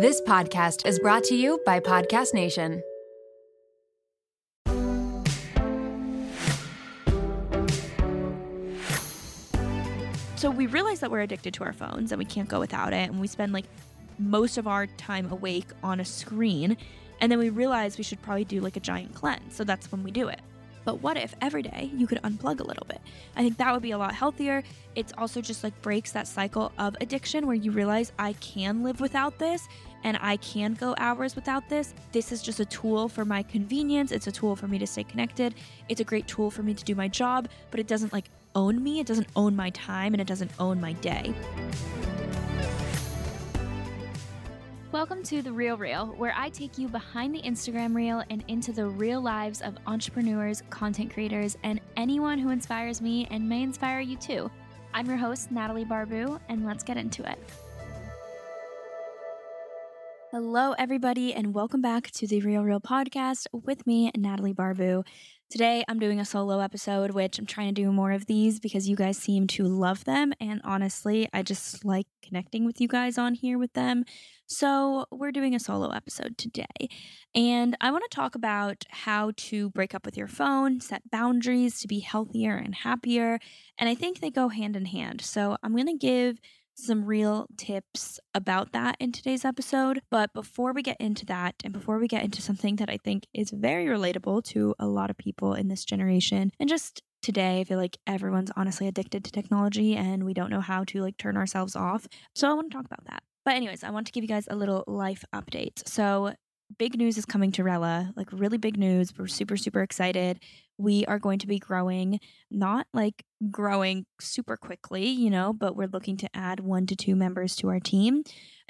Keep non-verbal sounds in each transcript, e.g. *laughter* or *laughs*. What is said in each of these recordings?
This podcast is brought to you by Podcast Nation. So we realize that we're addicted to our phones and we can't go without it. And we spend like most of our time awake on a screen. And then we realize we should probably do like a giant cleanse. So that's when we do it. But what if every day you could unplug a little bit? I think that would be a lot healthier. It's also just like breaks that cycle of addiction where you realize I can live without this and I can go hours without this. This is just a tool for my convenience. It's a tool for me to stay connected. It's a great tool for me to do my job, but it doesn't like own me. It doesn't own my time and it doesn't own my day. Welcome to The Real Reel, where I take you behind the Instagram reel and into the real lives of entrepreneurs, content creators, and anyone who inspires me and may inspire you too. I'm your host, Natalie Barbu, and let's get into it. Hello, everybody, and welcome back to the Real Reel podcast with me, Natalie Barbu. Today, I'm doing a solo episode, which I'm trying to do more of these because you guys seem to love them. And honestly, I just like connecting with you guys on here with them. So, we're doing a solo episode today. And I want to talk about how to break up with your phone, set boundaries to be healthier and happier. And I think they go hand in hand. So, I'm going to give some real tips about that in today's episode. But before we get into that, and before we get into something that I think is very relatable to a lot of people in this generation, and just today, I feel like everyone's honestly addicted to technology and we don't know how to like turn ourselves off. So I want to talk about that. But, anyways, I want to give you guys a little life update. So, big news is coming to Rella, like really big news. We're super, super excited. We are going to be growing, not like growing super quickly, you know, but we're looking to add one to two members to our team.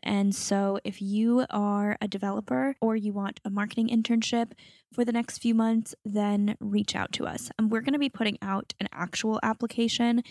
And so, if you are a developer or you want a marketing internship for the next few months, then reach out to us. And we're going to be putting out an actual application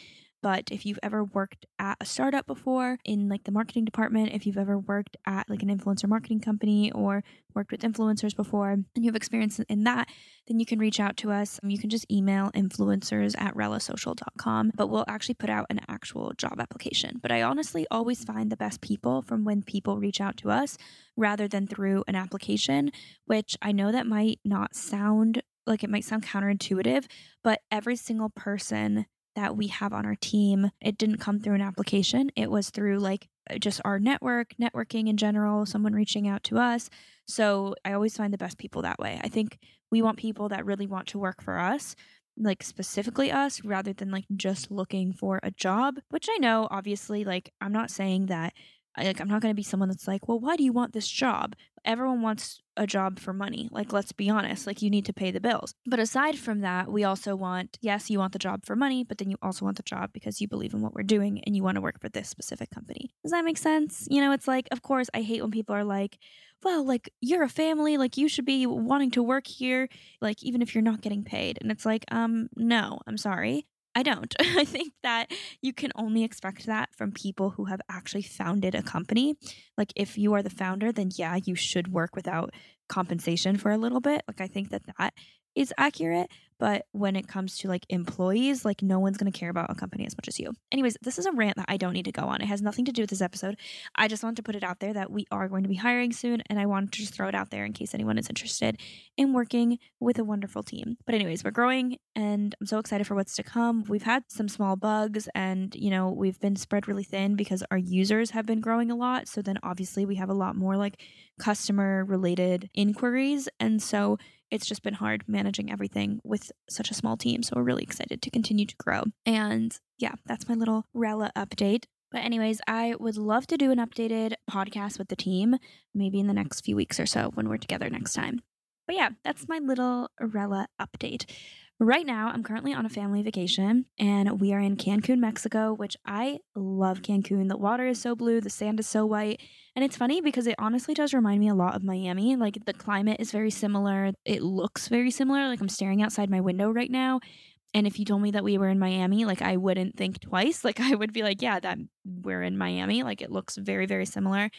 but if you've ever worked at a startup before in like the marketing department, if you've ever worked at like an influencer marketing company or worked with influencers before and you have experience in that, then you can reach out to us. You can just email influencers at relasocial.com, but we'll actually put out an actual job application. But I honestly always find the best people from when people reach out to us rather than through an application, which I know that might not sound like it might sound counterintuitive, but every single person that we have on our team, it didn't come through an application. It was through like just our network, networking in general, someone reaching out to us. So I always find the best people that way. I think we want people that really want to work for us, like specifically us, rather than like just looking for a job, which I know obviously, like, I'm not saying that like I'm not going to be someone that's like, "Well, why do you want this job?" Everyone wants a job for money. Like let's be honest, like you need to pay the bills. But aside from that, we also want yes, you want the job for money, but then you also want the job because you believe in what we're doing and you want to work for this specific company. Does that make sense? You know, it's like of course I hate when people are like, "Well, like you're a family, like you should be wanting to work here, like even if you're not getting paid." And it's like, "Um, no, I'm sorry. I don't. *laughs* I think that you can only expect that from people who have actually founded a company. Like, if you are the founder, then yeah, you should work without compensation for a little bit. Like, I think that that is accurate. But when it comes to like employees, like no one's going to care about a company as much as you. Anyways, this is a rant that I don't need to go on. It has nothing to do with this episode. I just want to put it out there that we are going to be hiring soon. And I wanted to just throw it out there in case anyone is interested in working with a wonderful team. But, anyways, we're growing and I'm so excited for what's to come. We've had some small bugs and, you know, we've been spread really thin because our users have been growing a lot. So then obviously we have a lot more like customer related inquiries. And so it's just been hard managing everything with such a small team. So we're really excited to continue to grow. And yeah, that's my little Rella update. But, anyways, I would love to do an updated podcast with the team, maybe in the next few weeks or so when we're together next time. But yeah, that's my little Rella update. Right now, I'm currently on a family vacation and we are in Cancun, Mexico, which I love Cancun. The water is so blue, the sand is so white. And it's funny because it honestly does remind me a lot of Miami. Like the climate is very similar, it looks very similar. Like I'm staring outside my window right now. And if you told me that we were in Miami, like I wouldn't think twice. *laughs* Like I would be like, yeah, that we're in Miami. Like it looks very, very similar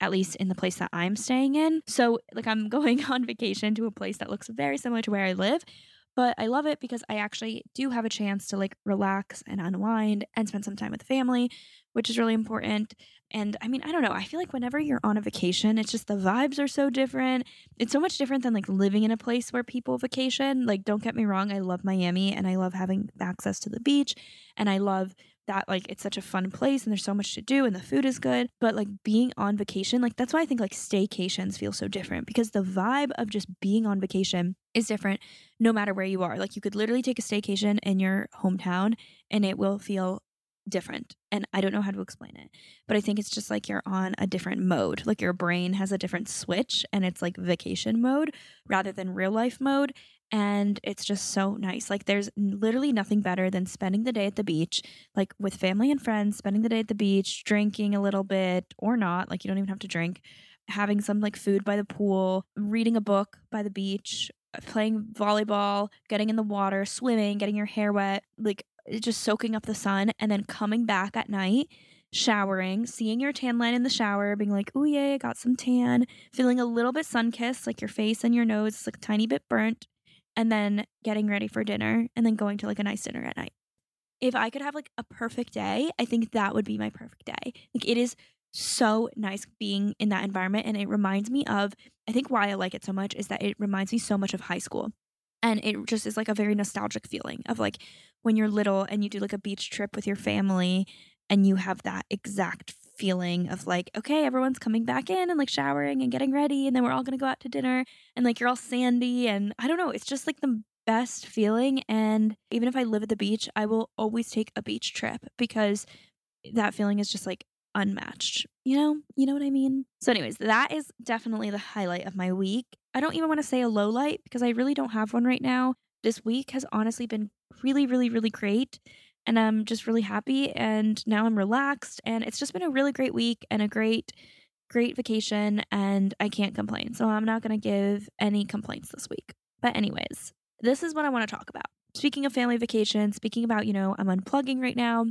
at least in the place that I'm staying in. So, like, I'm *laughs* going on vacation to a place that looks very similar to where I live, But I love it because I actually do have a chance to like relax and unwind and spend some time with family, which is really important. And I mean, I don't know. I feel like whenever you're on a vacation, it's just the vibes are so different. It's so much different than like living in a place where people vacation. Like, don't get me wrong, I love Miami and I love having access to the beach and I love that like it's such a fun place and there's so much to do and the food is good. But like being on vacation like that's why i think like staycations feel so different because the vibe of just being on vacation is different no matter where you are. Like you could literally take a staycation in your hometown and it will feel different and i don't know how to explain it. But i think it's just like you're on a different mode. Like your brain has a different switch and it's like vacation mode rather than real life mode and it's just so nice. Like there's literally nothing better than spending the day at the beach like with family and friends spending the day at the beach drinking a little bit or not like you don't even have to drink having some like food by the pool reading a book by the beach uh, playing volleyball getting in the water swimming getting your hair wet like just soaking up the sun and then coming back at night, showering, seeing your tan line in the shower, being like, oh, yay, I got some tan, feeling a little bit sun kissed, like your face and your nose like a tiny bit burnt, and then getting ready for dinner and then going to like a nice dinner at night. If I could have like a perfect day, I think that would be my perfect day. Like it is so nice being in that environment. And it reminds me of, I think why I like it so much is that it reminds me so much of high school. And it just is like a very nostalgic feeling of like when you're little and you do like a beach trip with your family and you have that exact feeling of like, okay, everyone's coming back in and like showering and getting ready, and then we're all gonna go out to dinner, and like you're all sandy, and I don't know, it's just like the best feeling. And even if I live at the beach, I will always take a beach trip because that feeling is just like unmatched. You know, you know what I mean? So, anyways, that is definitely the highlight of my week. I don't even want to say a low light because I really don't have one right now. This week has honestly been really, really, really great. And I'm just really happy. And now I'm relaxed. And it's just been a really great week and a great, great vacation. And I can't complain. So I'm not going to give any complaints this week. But, anyways, this is what I want to talk about. Speaking of family vacation, speaking about, you know, I'm unplugging right now.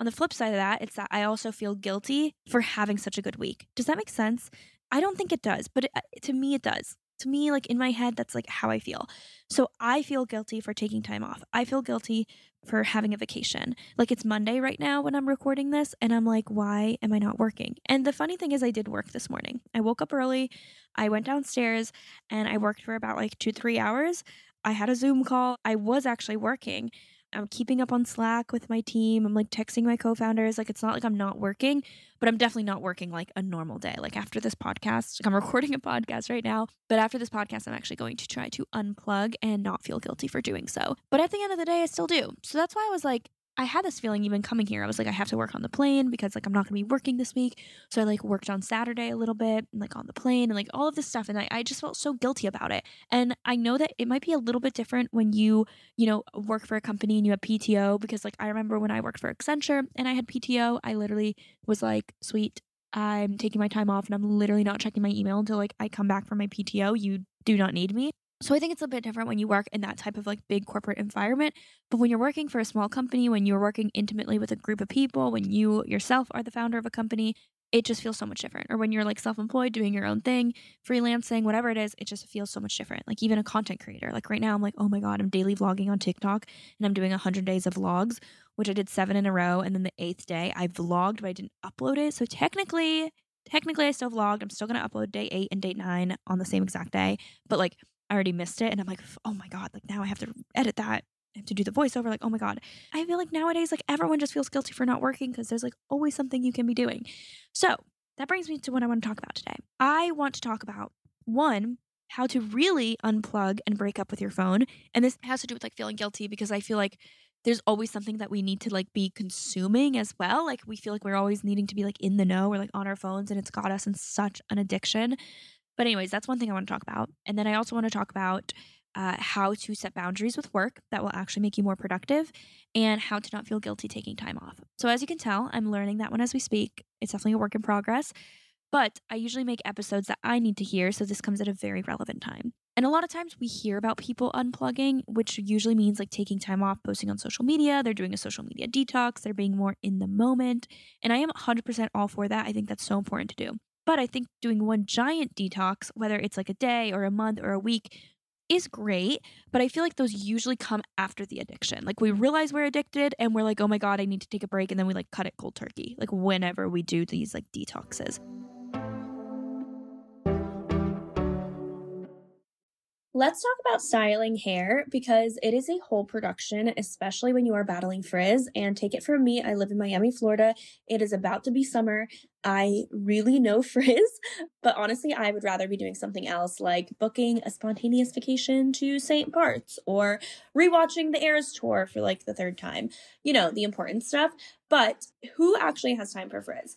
On the flip side of that, it's that I also feel guilty for having such a good week. Does that make sense? I don't think it does, but it, to me, it does to me, like in my head, that's like how I feel. So I feel guilty for taking time off. I feel guilty for having a vacation. Like it's Monday right now when I'm recording this, and I'm like, why am I not working? And the funny thing is, I did work this morning. I woke up early, I went downstairs, and I worked for about like two, three hours. I had a Zoom call. I was actually working. I'm keeping up on Slack with my team. I'm like texting my co founders. Like, it's not like I'm not working, but I'm definitely not working like a normal day. Like, after this podcast, like I'm *laughs* recording a podcast right now, but after this podcast, I'm actually going to try to unplug and not feel guilty for doing so. But at the end of the day, I still do. So that's why I was like, I had this feeling even coming here. I was like, I have to work on the plane because like I'm not gonna be working this week. So I like worked on Saturday a little bit, like on the plane and like all of this stuff. And I, I just felt so guilty about it. And I know that it might be a little bit different when you, you know, work for a company and you have PTO because like I remember when I worked for Accenture and I had PTO, I literally was like, sweet, I'm taking my time off and I'm literally not checking my email until like I come back from my PTO. You do not need me. So I think it's a bit different when you work in that type of like big corporate environment. But when you're working for a small company, when you're working intimately with a group of people, when you yourself are the founder of a company, it just feels so much different. Or when you're like self employed, doing your own thing, freelancing, whatever it is, it just feels so much different. Like even a content creator. Like right now, I'm like, oh my God, I'm daily vlogging on TikTok and I'm doing 100 days of vlogs, which I did seven in a row. And then the eighth day, I vlogged, but I didn't upload it. So technically, technically, I still vlogged. I'm still going to upload day eight and day nine on the same exact day. But like, I already missed it. And I'm like, oh my God, like now I have to edit that. I have to do the voiceover. Like, oh my God. I feel like nowadays, like everyone just feels guilty for not working because there's like always something you can be doing. So that brings me to what I want to talk about today. I want to talk about one, how to really unplug and break up with your phone. And this has to do with like feeling guilty because I feel like there's always something that we need to like be consuming as well. Like we feel like we're always needing to be like in the know or like on our phones and it's got us in such an addiction. But, anyways, that's one thing I want to talk about. And then I also want to talk about uh, how to set boundaries with work that will actually make you more productive and how to not feel guilty taking time off. So, as you can tell, I'm learning that one as we speak. It's definitely a work in progress, but I usually make episodes that I need to hear. So, this comes at a very relevant time. And a lot of times we hear about people unplugging, which usually means like taking time off, posting on social media. They're doing a social media detox, they're being more in the moment. And I am 100% all for that. I think that's so important to do. But I think doing one giant detox, whether it's like a day or a month or a week, is great, but I feel like those usually come after the addiction. Like we realize we're addicted and we're like, "Oh my god, I need to take a break." And then we like cut it cold turkey. Like whenever we do these like detoxes. Let's talk about styling hair because it is a whole production, especially when you are battling frizz. And take it from me, I live in Miami, Florida. It is about to be summer. I really know *laughs* frizz, but honestly, I would rather be doing something else like booking a spontaneous vacation to St. Bart's or rewatching the Eras tour for like the third time. You know, the important stuff. But who actually has time for frizz?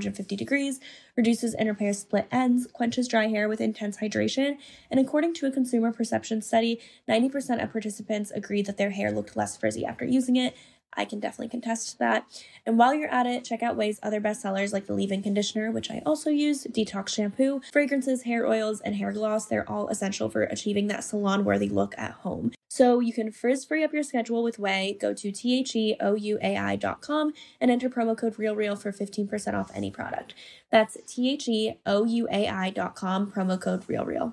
450 degrees, reduces and repairs split ends, quenches dry hair with intense hydration, and according to a consumer perception study, 90% of participants agreed that their hair looked less frizzy after using it. I can definitely contest that. And while you're at it, check out Ouai's other bestsellers like the leave-in conditioner, which I also use, detox shampoo, fragrances, hair oils, and hair gloss. They're all essential for achieving that salon-worthy look at home. So you can frizz free up your schedule with Ouai. Go to theouai.com and enter promo code RealReal for 15% off any product. That's theouai.com, promo code RealReal.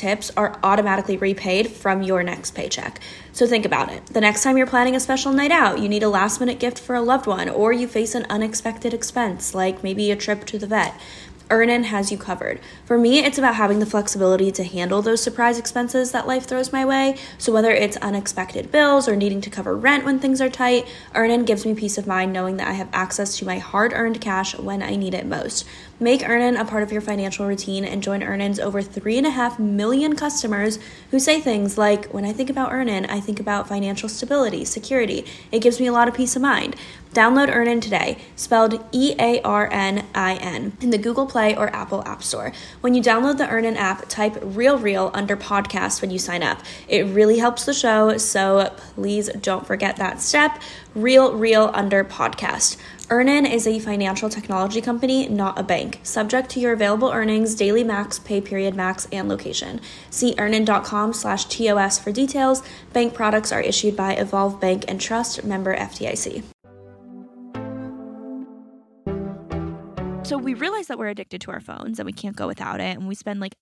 tips are automatically repaid from your next paycheck. So think about it. The next time you're planning a special night out, you need a last minute gift for a loved one, or you face an unexpected expense, like maybe a trip to the vet. Earnin has you covered. For me, it's about having the flexibility to handle those surprise expenses that life throws my way. So whether it's unexpected bills or needing to cover rent when things are tight, Earnin gives me peace of mind knowing that I have access to my hard-earned cash when I need it most. Make Earnin a part of your financial routine and join Earnin's over 3.5 million customers who say things like, When I think about Earnin, I think about financial stability, security. It gives me a lot of peace of mind. Download Earnin today, spelled E A R N I N, in the Google Play or Apple App Store. When you download the Earnin app, type Real Real under podcast when you sign up. It really helps the show, so please don't forget that step. Real Real under podcast. Earnin is a financial technology company, not a bank, subject to your available earnings, daily max, pay period max, and location. See earnin.com slash TOS for details. Bank products are issued by Evolve Bank and Trust, member FDIC. So we realize that we're addicted to our phones and we can't go without it. And we spend like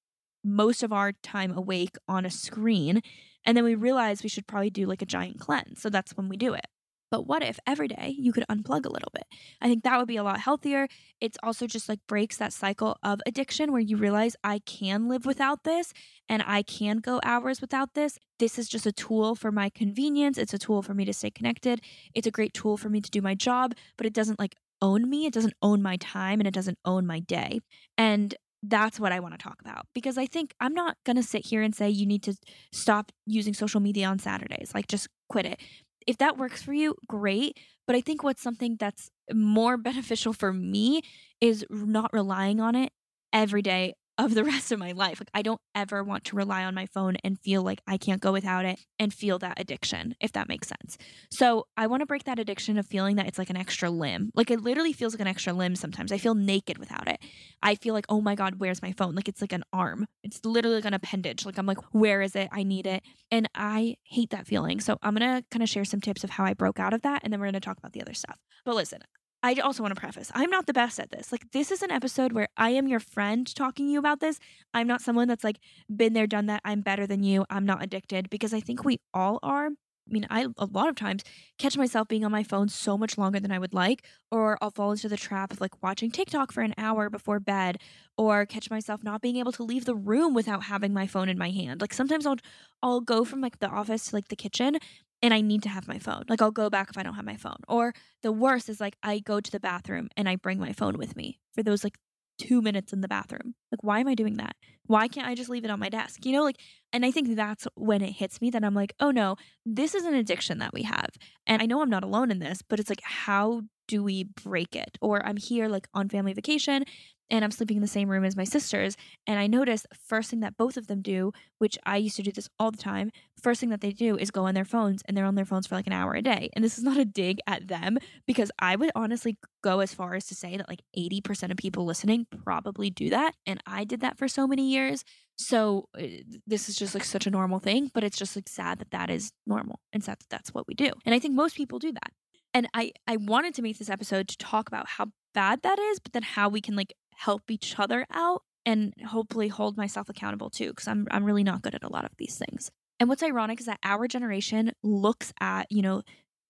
most of our time awake on a screen. And then we realize we should probably do like a giant cleanse. So that's when we do it. But what if every day you could unplug a little bit? I think that would be a lot healthier. It's also just like breaks that cycle of addiction where you realize I can live without this and I can go hours without this. This is just a tool for my convenience. It's a tool for me to stay connected. It's a great tool for me to do my job, but it doesn't like own me. It doesn't own my time and it doesn't own my day. And that's what I want to talk about because I think I'm not going to sit here and say you need to stop using social media on Saturdays. Like, just quit it. If that works for you, great. But I think what's something that's more *laughs* beneficial for me is not relying on it every day of the *laughs* rest of my life. Like I don't ever want to rely on my phone and feel like I can't go without it and feel that addiction, if that makes sense. So I want to break that addiction of feeling that it's like an extra limb. Like it literally feels like an extra limb sometimes. I feel naked without it. I feel like, oh my God, where's my phone? Like it's like an arm. It's literally like an appendage. Like I'm like, where is it? I need it. And I hate that feeling. So I'm gonna kind of share some tips of how I broke out of that and then we're gonna talk about the other stuff. But listen, I also want to preface I'm not the best at this. Like, this is an episode where I am your friend talking to you about this. I'm not someone that's like been there, done that. I'm better than you. I'm not addicted because I think we all are. I mean, I a lot of times catch myself being on my phone so much longer than I would like, or I'll fall into the trap of like watching TikTok for an hour before bed, or catch myself not being able to leave the room without having my phone in my hand. Like sometimes I'll I'll go from like the office to like the kitchen and I need to have my phone. Like I'll go back if I don't have my phone. Or the worst is like I go to the bathroom and I bring my phone with me for those like two minutes in the bathroom. Like, why am I doing that? Why can't I just leave it on my desk? You know, like, and I think that's when it hits me that I'm like, oh no, this is an addiction that we have. And I know I'm not alone in this, but it's like, how do we break it? Or I'm here like on family vacation and I'm sleeping in the same room as my sisters. And I notice first thing that both of them do, which I used to do this all the time, first thing that they do is go on their phones and they're on their phones for like an hour a day. And this is not a dig at them because I would honestly go as far as to say that like 80% of people listening probably do that. And I did that for so many years. So uh, this is just like such a normal thing, but it's just like sad that that is normal and sad that that's what we do. And I think most people do that. And I I wanted to make this episode to talk about how bad that is, but then how we can like help each other out and hopefully hold myself accountable too because I'm I'm really not good at a lot of these things. And what's ironic is that our generation looks at, you know,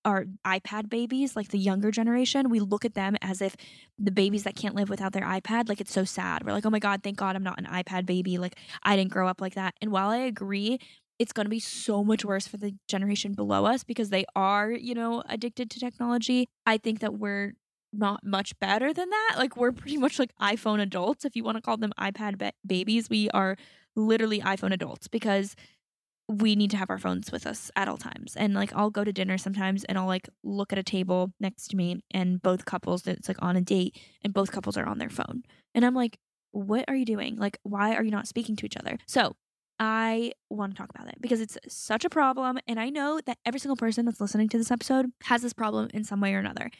our iPad babies, like the younger generation, we look at them as if the babies that can't live without their iPad, like it's so sad. We're like, oh my God, thank God I'm not an iPad baby. Like I didn't grow up like that. And while I agree, it's going to be so much worse for the generation below us because they are, you know, addicted to technology. I think that we're not much better than that. Like we're pretty much like iPhone adults. If you want to call them iPad ba- babies, we are literally iPhone adults because we need to have our phones with us at all times. And like I'll go to dinner sometimes and I'll like look at a table next to me and both couples it's like on a date and both couples are on their phone. And I'm like, what are you doing? Like why are you not speaking to each other? So I want to talk about it because it's such a problem. And I know that every single person that's listening to this episode has this problem in some way or another.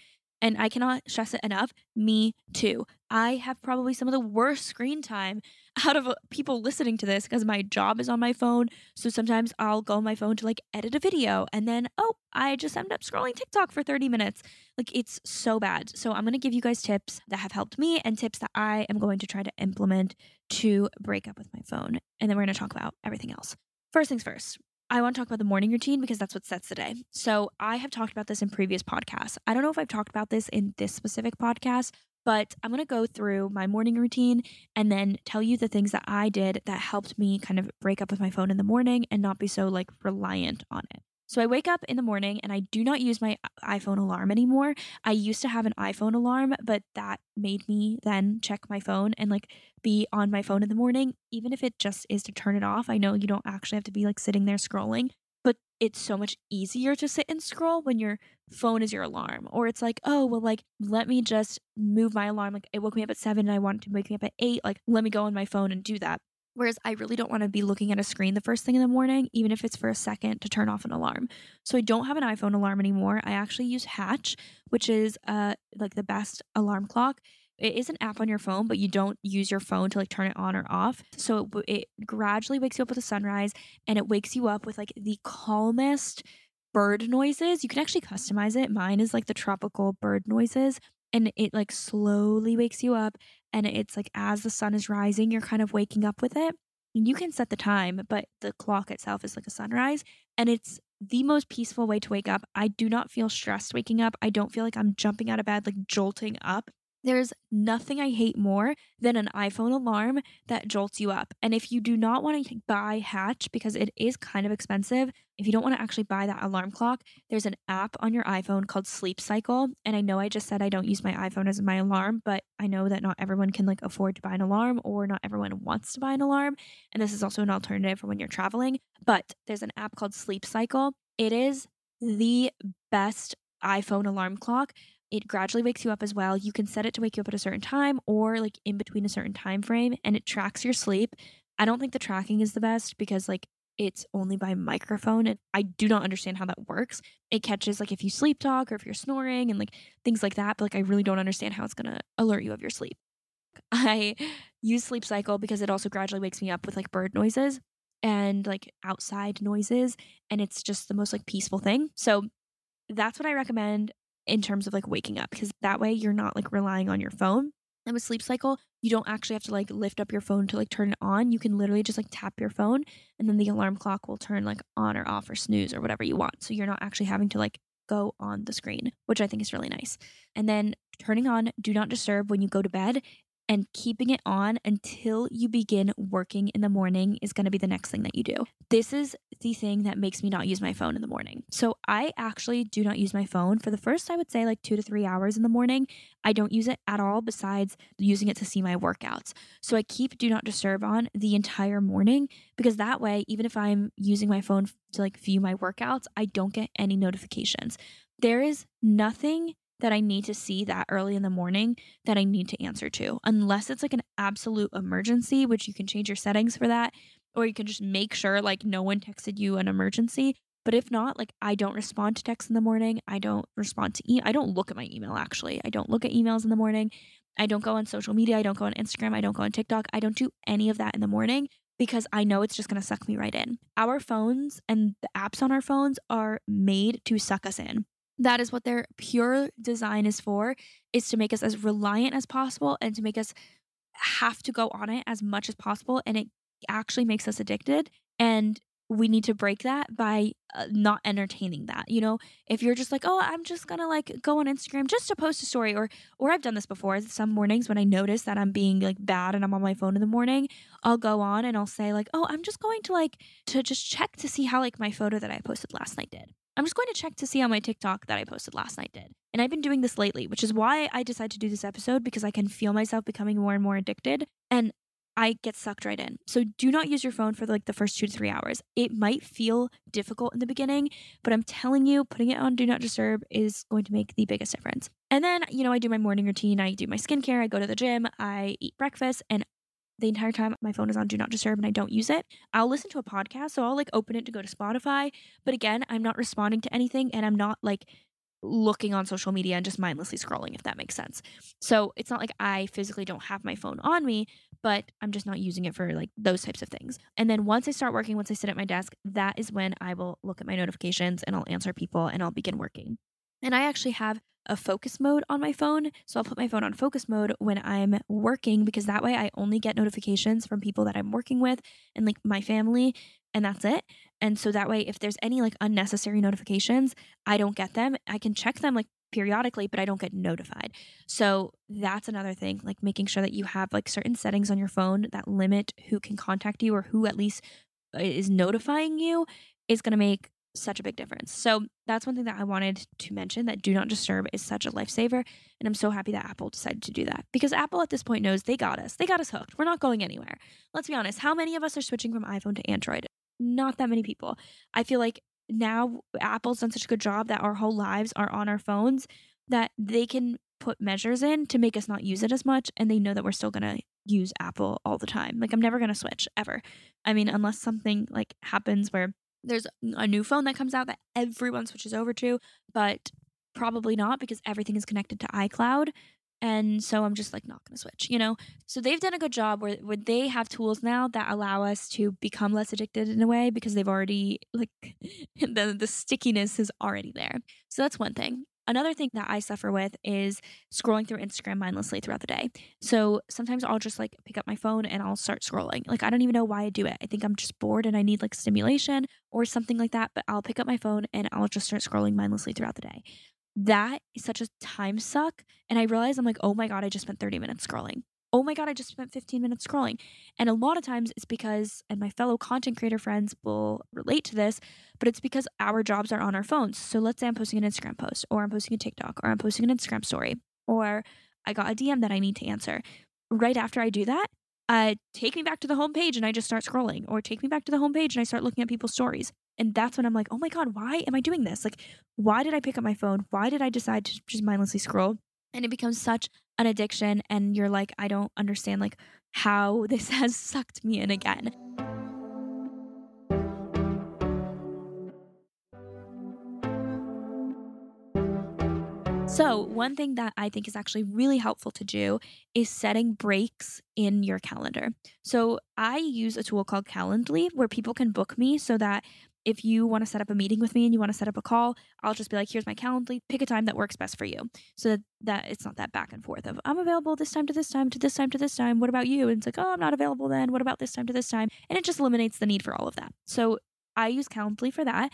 And I cannot stress it enough. Me too. I have probably some of the worst screen time *laughs* out of uh, people listening to this because my job is on my phone. So sometimes I'll go on my phone to like edit a video and then, oh, I just end up scrolling TikTok for 30 minutes. Like it's so bad. So I'm going to give you guys tips that have helped me and tips that I am going to try to implement to break up with my phone. And then we're going to talk about everything else. First things first, I want to talk about the morning routine because that's what sets the day. So, I have talked about this in previous podcasts. I don't know if I've talked about this in this specific podcast, but I'm going to go through my morning routine and then tell you the things that I did that helped me kind of break up with my phone in the morning and not be so like reliant on it. So I wake up in the morning and I do not use my uh, iPhone alarm anymore. I used to have an iPhone alarm, but that made me then check my phone and like be on my phone in the morning, even if it just is to turn it off. I know you don't actually have to be like sitting there scrolling, but it's so much easier to sit and scroll when your phone is your alarm. Or it's like, oh, well, like, let me just move my alarm. Like, it woke me up at seven and I wanted to wake me up at eight. Like, let me go on my phone and do that. Whereas I really don't want to be looking at a screen the first thing in the morning, even if it's for a second to turn off an alarm. So I don't have an iPhone alarm anymore. I actually use Hatch, which is uh like the best alarm clock. It is an app on your phone, but you don't use your phone to like turn it on or off. So it, it gradually wakes you up with a sunrise and it wakes you up with like the calmest bird noises. You can actually customize it. Mine is like the tropical bird noises and it like slowly wakes you up and it's like as the sun is rising you're kind of waking up with it. And you can set the time but the clock itself is like a sunrise and it's the most peaceful way to wake up. I do not feel stressed waking up. I don't feel like i'm jumping out of bed like jolting up there's nothing I hate more than an iPhone alarm that jolts you up. And if you do not want to buy Hatch because it is kind of expensive, if you don't want to actually buy that alarm clock, there's an app on your iPhone called Sleep Cycle. And I know I just said I don't use my iPhone as my alarm, but I know that not everyone can like afford to buy an alarm or not everyone wants to buy an alarm. And this is also an alternative for when you're traveling. But there's an app called Sleep Cycle. It is the best iPhone alarm clock it gradually wakes you up as well. You can set it to wake you up at a certain time or like in between a certain time frame and it tracks your sleep. I don't think the tracking is the best because like it's only by microphone and I do not understand how that works. It catches like if you sleep talk or if you're snoring and like things like that, but like I really don't understand how it's going to alert you of your sleep. I use sleep cycle because it also gradually wakes me up with like bird noises and like outside noises and it's just the most like peaceful thing. So that's what I recommend in terms of like waking up because that way you're not like relying on your phone. And with sleep cycle, you don't actually have to like lift up your phone to like turn it on. You can literally just like tap your phone and then the alarm clock will turn like on or off or snooze or whatever you want. So you're not actually having to like go on the screen, which I think is really nice. And then turning on do not disturb when you go to bed and keeping it on until you begin working in the morning is going to be the next thing that you do. This is the thing that makes me not use my phone in the morning. So I actually do not use my phone for the first, I would say, like two to three hours in the morning. I don't use it at all besides using it to see my workouts. So I keep do not disturb on the entire morning because that way, even if I'm using my phone to like view my workouts, I don't get any notifications. There is nothing that I need to see that early in the morning that I need to answer to, unless it's like an absolute emergency, which you can change your settings for that, or you can just make sure like no one texted you an emergency. But if not, like I don't respond to texts in the morning. I don't respond to I don't look at my email actually. I don't look at emails in the morning. I don't go on social media. I don't go on Instagram. I don't go on TikTok. I don't do any of that in the morning because I know it's just going to suck me right in. Our phones and the apps on our phones are made to suck us in. That is what their pure design is for, is to make us as reliant as possible and to make us have to go on it as much as possible. And it actually makes us addicted. And we need to break that by uh, not entertaining that you know if you're just like oh i'm just gonna like go on instagram just to post a story or or i've done this before some mornings when i notice that i'm being like bad and i'm on my phone in the morning i'll go on and i'll say like oh i'm just going to like to just check to see how like my photo that i posted last night did I'm just going to check to see how my TikTok that I posted last night did. And I've been doing this lately, which is why I decided to do this episode because I can feel myself becoming more and more addicted and I get sucked right in. So do not use your phone for like the first two to three hours. It might feel difficult in the beginning, but I'm telling you, putting it on Do Not Disturb is going to make the biggest difference. And then, you know, I do my morning routine, I do my skincare, I go to the gym, I eat breakfast, and the entire time my phone is on do not disturb and I don't use it. I'll listen to a podcast, so I'll like open it to go to Spotify, but again, I'm not responding to anything and I'm not like looking on social media and just mindlessly scrolling if that makes sense. So, it's not like I physically don't have my phone on me, but I'm just not using it for like those types of things. And then once I start working, once I sit at my desk, that is when I will look at my notifications and I'll answer people and I'll begin working. And I actually have a focus mode on my phone. So I'll put my phone on focus mode when I'm working because that way I only get notifications from people that I'm working with and like my family, and that's it. And so that way, if there's any like unnecessary notifications, I don't get them. I can check them like periodically, but I don't get notified. So that's another thing, like making sure that you have like certain settings on your phone that limit who can contact you or who at least uh, is notifying you is going to make such a big difference. So that's one thing that I wanted to mention that do not disturb is such a lifesaver. And I'm so happy that Apple decided to do that because Apple at this point knows they got us. They got us hooked. We're not going anywhere. Let's be honest. How many of us are switching from iPhone to Android? Not that many people. I feel like now Apple's done such a good job that our whole lives are on our phones that they can put measures in to make us not use it as much. And they know that we're still going to use Apple all the time. Like I'm never going to switch ever. I mean, unless something like happens where there's a new phone that comes out that everyone switches over to, but probably not because everything is connected to iCloud. And so I'm just like not going to switch, you know? So they've done a good job where, where they have tools now that allow us to become less addicted in a way because they've already, like, *laughs* the, the stickiness is already there. So that's one thing. Another thing that I suffer with is scrolling through Instagram mindlessly throughout the day. So sometimes I'll just like pick up my phone and I'll start scrolling. Like I don't even know why I do it. I think I'm just bored and I need like stimulation or something like that, but I'll pick up my phone and I'll just start scrolling mindlessly throughout the day. That is such a time suck. And I realize I'm like, oh my God, I just spent 30 minutes scrolling oh my God, I just spent 15 minutes scrolling. And a lot of times it's because, and my fellow content creator friends will relate to this, but it's because our jobs are on our phones. So let's say I'm posting an Instagram post, or I'm posting a TikTok, or I'm posting an Instagram story, or I got a DM that I need to answer. Right after I do that, uh, take me back to the homepage and I just start scrolling, or take me back to the homepage and I start looking at people's stories. And that's when I'm like, oh my God, why am I doing this? Like, why did I pick up my phone? Why did I decide to just mindlessly scroll? And it becomes such an addiction and you're like I don't understand like how *laughs* this has sucked me in again. So, one thing that I think is actually really helpful to do is setting breaks in your calendar. So, I use a tool called Calendly where people can book me so that if you want to set up a meeting with me and you want to set up a call, I'll just be like, here's my calendar. Pick a time that works best for you. So that, that it's not that back and forth of I'm available this time to this time to this time to this time. What about you? And it's like, oh, I'm not available then. What about this time to this time? And it just eliminates the need for all of that. So I use Calendly for that.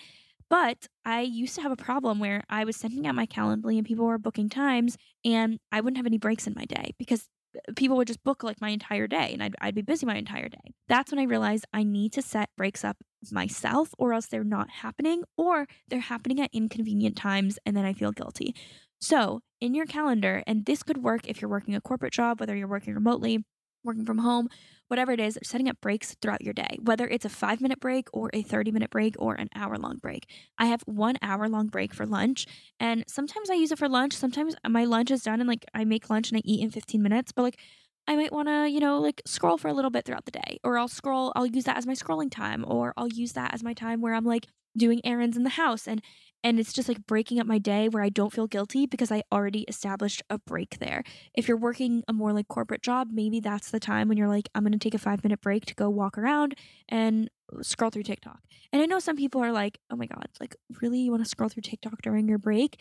But I used to have a problem where I was sending out my Calendly and people were booking times and I wouldn't have any breaks in my day because people would just book like my entire day and I'd, I'd be busy my entire day. That's when I realized I need to set breaks up myself or else they're not happening or they're happening at inconvenient times and then I feel guilty. So, in your calendar, and this could work if you're working a corporate job, whether you're working remotely, working from home, whatever it is, setting up breaks throughout your day, whether it's a five minute break or a 30 minute break or an hour long break. I have one hour long break for lunch, and sometimes I use it for lunch. Sometimes my lunch is done and like I make lunch and I eat in 15 minutes, but like I might want to, you know, like scroll for a little bit throughout the day, or I'll scroll, I'll use that as my scrolling time, or I'll use that as my time where I'm like doing errands in the house and and it's just like breaking up my day where I don't feel guilty because I already established a break there. If you're working a more like corporate job, maybe that's the time when you're like, I'm going to take a five minute break to go walk around and scroll through TikTok. And I know some people are like, oh my God, like, really? You want to scroll through TikTok during your break?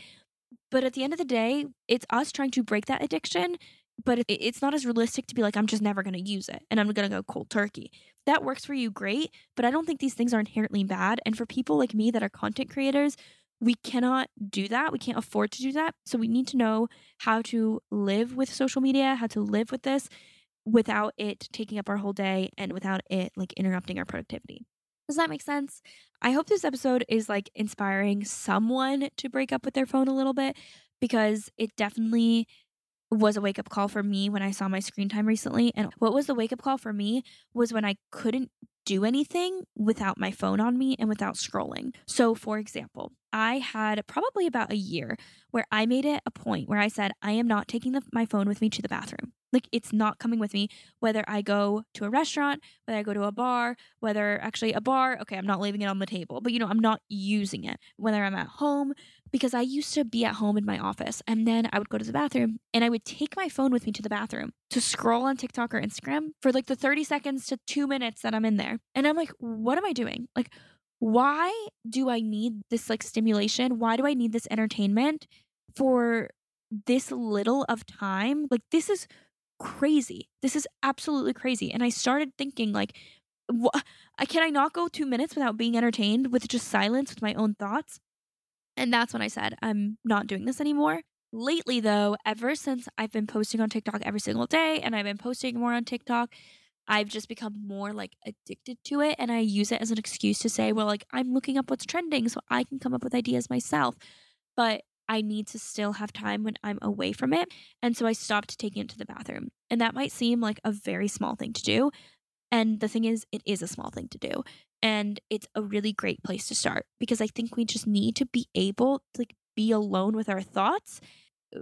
But at the end of the day, it's us trying to break that addiction. But it's not as realistic to be like, I'm just never going to use it and I'm going to go cold turkey. that works for you, great. But I don't think these things are inherently bad. And for people like me that are content creators, we cannot do that. We can't afford to do that. So we need to know how to live with social media, how to live with this without it taking up our whole day and without it like interrupting our productivity. Does that make sense? I hope this episode is like inspiring someone to break up with their phone a little bit because it definitely was a wake up call for me when I saw my screen time recently. And what was the wake up call for me was when I couldn't do anything without my phone on me and without scrolling. So, for example, I had probably about a year where I made it a point where I said, I am not taking the, my phone with me to the bathroom. Like, it's not coming with me, whether I go to a restaurant, whether I go to a bar, whether actually a bar, okay, I'm not leaving it on the table, but you know, I'm not using it. Whether I'm at home, because I used to be at home in my office and then I would go to the bathroom and I would take my phone with me to the bathroom to scroll on TikTok or Instagram for like the 30 seconds to two minutes that I'm in there. And I'm like, what am I doing? Like, why do I need this like stimulation? Why do I need this entertainment for this little of time? Like, this is crazy. This is absolutely crazy. And I started thinking, like, what? Can I not go two minutes without being entertained with just silence with my own thoughts? And that's when I said, I'm not doing this anymore. Lately, though, ever since I've been posting on TikTok every single day and I've been posting more on TikTok, I've just become more like addicted to it. And I use it as an excuse to say, well, like, I'm looking up what's trending so I can come up with ideas myself. But I need to still have time when I'm away from it. And so I stopped taking it to the bathroom. And that might seem like a very small thing to do. And the thing is, it is a small thing to do. And it's a really great place to start because I think we just need to be able to like be alone with our thoughts.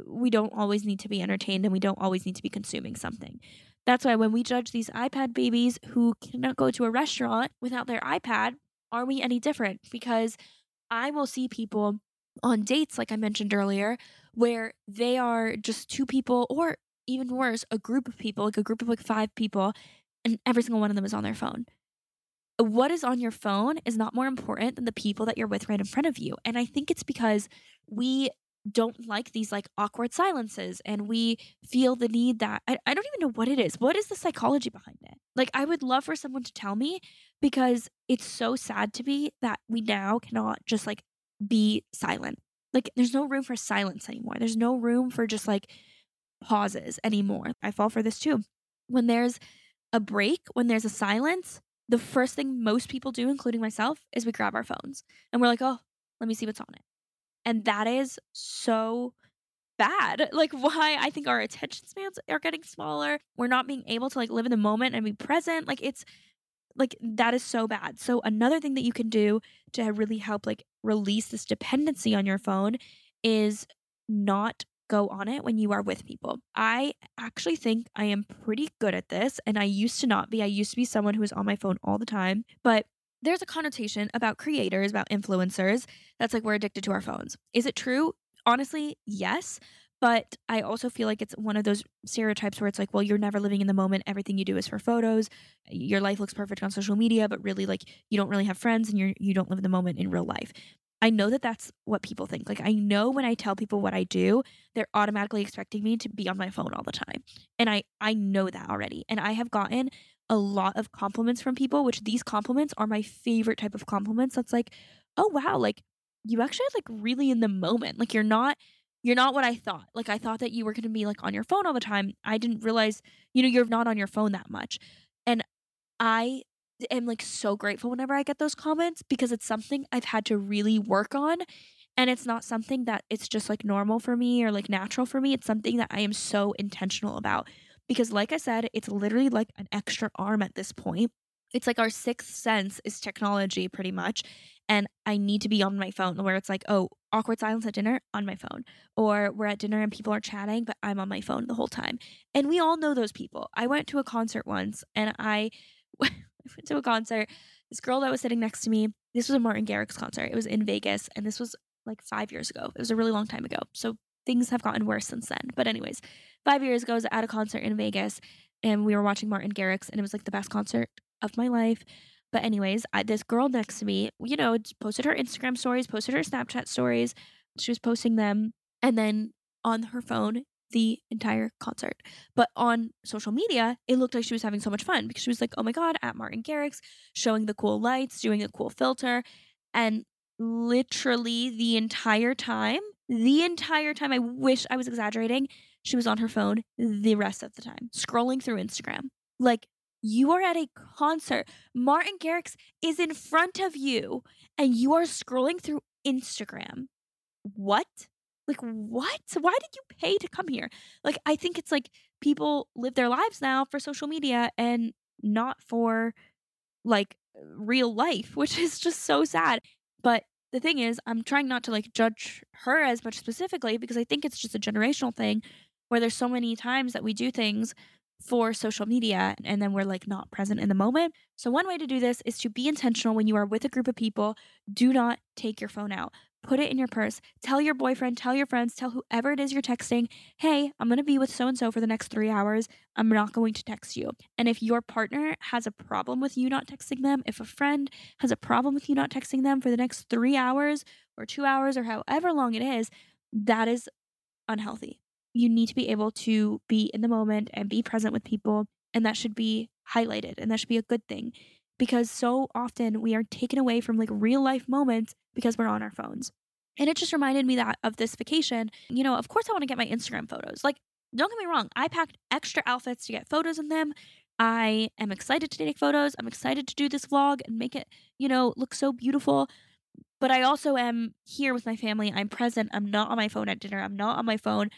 We don't always need to be entertained and we don't always need to be consuming something. That's why when we judge these iPad babies who cannot go to a restaurant without their iPad, are we any different? Because I will see people on dates, like I mentioned earlier, where they are just two people, or even worse, a group of people, like a group of like five people, and every single one of them is on their phone what is on your phone is not more important than the people that you're with right in front of you. And I think it's because we don't like these like awkward silences and we feel the need that I, I don't even know what it is. What is the psychology behind it? Like I would love for someone to tell me because it's so sad to me that we now cannot just like be silent. Like there's no room for silence anymore. There's no room for just like pauses anymore. I fall for this too. When there's a break, when there's a silence, the first thing most people do, including myself, is we grab our phones and we're like, oh, let me see what's on it. And that is so bad. *laughs* Like why I think our attention spans are getting smaller. We're not being able to like live in the moment and be present. Like it's like that is so bad. So another thing that you can do to really help like release this dependency on your phone is not go on it when you are with people. I actually think I am pretty good at this, and I used to not be. I used to be someone who was on my phone all the time, but there's a connotation about creators, about influencers, that's like we're addicted to our phones. Is it true? Honestly, yes. But I also feel like it's one of those stereotypes where it's like, well, you're never living in the moment. Everything you do is for photos. Your life looks perfect on social media, but really, like, you don't really have friends and you're you don't live in the moment in real life. I know that that's what people think. Like, I know when I tell people what I do, they're automatically expecting me to be on my phone all the time, and I I know that already. And I have gotten a lot of compliments from people, which these compliments are my favorite type of compliments. That's like, oh wow, like you actually like really in the moment. Like you're not you're not what I thought. Like I thought that you were going to be like on your phone all the time. I didn't realize, you know, you're not on your phone that much. And I am like so grateful whenever I get those comments because it's something I've had to really work on and it's not something that it's just like normal for me or like natural for me. It's something that I am so intentional about because like I said, it's literally like an extra arm at this point. It's like our sixth sense is technology pretty much and I need to be on my phone where it's like, oh, awkward silence at dinner on my phone. Or we're at dinner and people are chatting, but I'm on my phone the whole time. And we all know those people. I went to a concert once and I, I *laughs* went to a concert. This girl that was sitting next to me, this was a Martin Garrix concert. It was in Vegas and this was like five years ago. It was a really long time ago. So things have gotten worse since then. But, anyways, five years ago, I was at a concert in Vegas and we were watching Martin Garrix and it was like the best concert of my life. But anyways, I, this girl next to me, you know, posted her Instagram stories, posted her Snapchat stories. She was posting them and then on her phone the entire concert. But on social media, it looked like she was having so much fun because she was like, "Oh my god, at Martin Garrix, showing the cool lights, doing a cool filter." And literally the entire time, the entire time, I wish I was exaggerating, she was on her phone the rest of the time, scrolling through Instagram. Like you are at a concert. Martin Garrix is in front of you and you are scrolling through Instagram. What? Like, what? Why did you pay to come here? Like, I think it's like people live their lives now for social media and not for like real life, *laughs* which is just so sad. But the thing is, I'm trying not to like judge her as much specifically because I think it's just a generational thing where there's so many times that we do things for social media and then we're like not present in the moment. So, one way to do this is to be intentional when you are with a group of people. Do not take your phone out. Put it in your purse. Tell your boyfriend, tell your friends, tell whoever it is you're texting, hey, I'm going to be with so and so for the next three hours. I'm not going to text you. And if your partner has a problem with you not texting them, if a friend has a problem with you not texting them for the next three hours or two hours or however long it is, that is unhealthy you need to be able to be in the moment and be present with people. And that should be highlighted and that should be a good thing because so often we are taken away from like real life moments because we're on our phones. And it just reminded me that of this vacation. You know, of course, I want to get my Instagram photos. Like, don't get me wrong, I packed extra outfits to get photos in them. I am excited to take photos. I'm excited to do this vlog and make it, you know, look so beautiful. But I also am here with my family. I'm present. I'm not on my phone at dinner. I'm not on my phone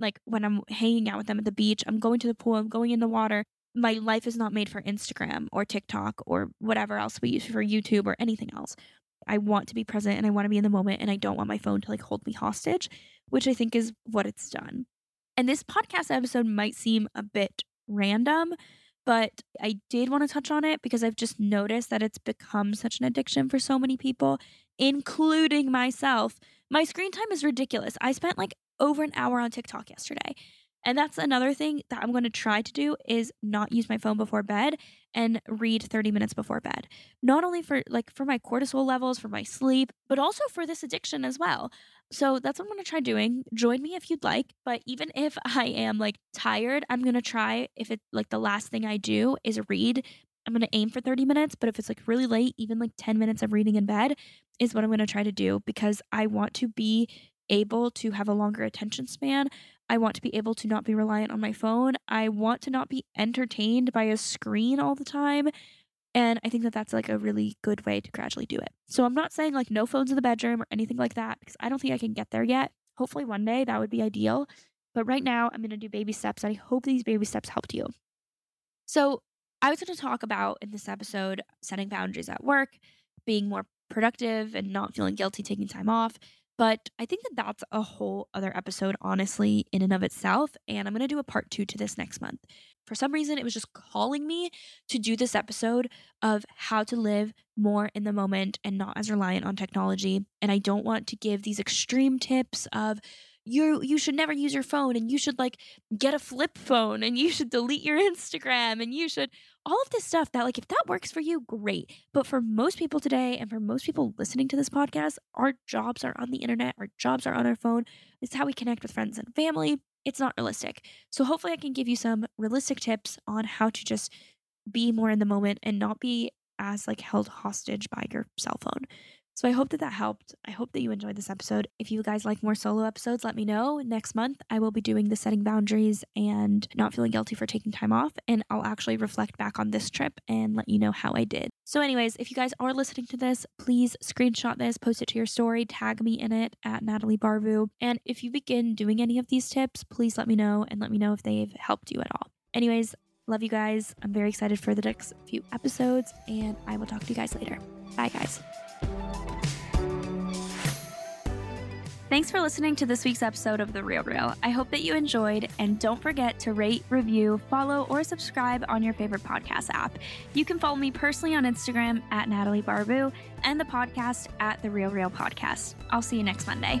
like when I'm hanging out with them at the beach, I'm going to the pool, I'm going in the water. My life is not made for Instagram or TikTok or whatever else we use for YouTube or anything else. I want to be present and I want to be in the moment and I don't want my phone to like hold me hostage, which I think is what it's done. And this podcast episode might seem a bit random, but I did want to touch on it because I've just noticed that it's become such an addiction for so many people, including myself. My screen time is ridiculous. I spent like over an hour on TikTok yesterday. And that's another thing that I'm going to try to do is not use my phone before bed and read 30 minutes before bed. Not only for like for my cortisol levels, for my sleep, but also for this addiction as well. So that's what I'm going to try doing. Join me if you'd like, but even if *laughs* I am like tired, I'm going to try if it like the last thing I do is read I'm going to aim for 30 minutes, but if it's like really late, even like 10 minutes of reading in bed is what I'm going to try to do because I want to be able to have a longer attention span. I want to be able to not be reliant on my phone. I want to not be entertained by a screen all the time. And I think that that's like a really good way to gradually do it. So I'm not saying like no phones in the bedroom or anything like that because I don't think I can get there yet. Hopefully one day that would be ideal. But right now I'm going to do baby steps. And I hope these baby steps helped you. So I was going to talk about in this episode setting boundaries at work, being more productive and not feeling guilty taking time off. But I think that that's a whole other episode, honestly, in and of itself. And I'm going to do a part two to this next month. For some reason, it was just calling me to do this episode of how to live more in the moment and not as reliant on technology. And I don't want to give these extreme tips of, you you should never use your phone and you should like get a flip phone and you should delete your *laughs* Instagram and you should all of this stuff that like if that works for you great. But for most people today and for most people listening to this podcast our jobs are on the internet our jobs are on our phone. It's how we connect with friends and family. It's not realistic. So hopefully i can give you some realistic tips on how to just be more in the moment and not be as like held hostage by your cell phone so I hope that that helped. I hope that you enjoyed this episode. If you guys like more solo episodes, let me know. Next month, I will be doing the setting boundaries and not feeling guilty for taking time off. And I'll actually reflect back on this trip and let you know how I did. So, anyways, if you guys are listening to this, please screenshot this, post it to your story, tag me in it at Natalie Barbu. And if you begin doing any of these tips, please let me know and let me know if they've helped you at all. Anyways, love you guys. I'm very excited for the next few episodes, and I will talk to you guys later. Bye, guys. Thanks for listening to this week's episode of The Real Reel. I hope that you enjoyed, and don't forget to rate, review, follow, or subscribe on your favorite podcast app. You can follow me personally on Instagram at Natalie Barbu and the podcast at The Real Reel Podcast. I'll see you next Monday.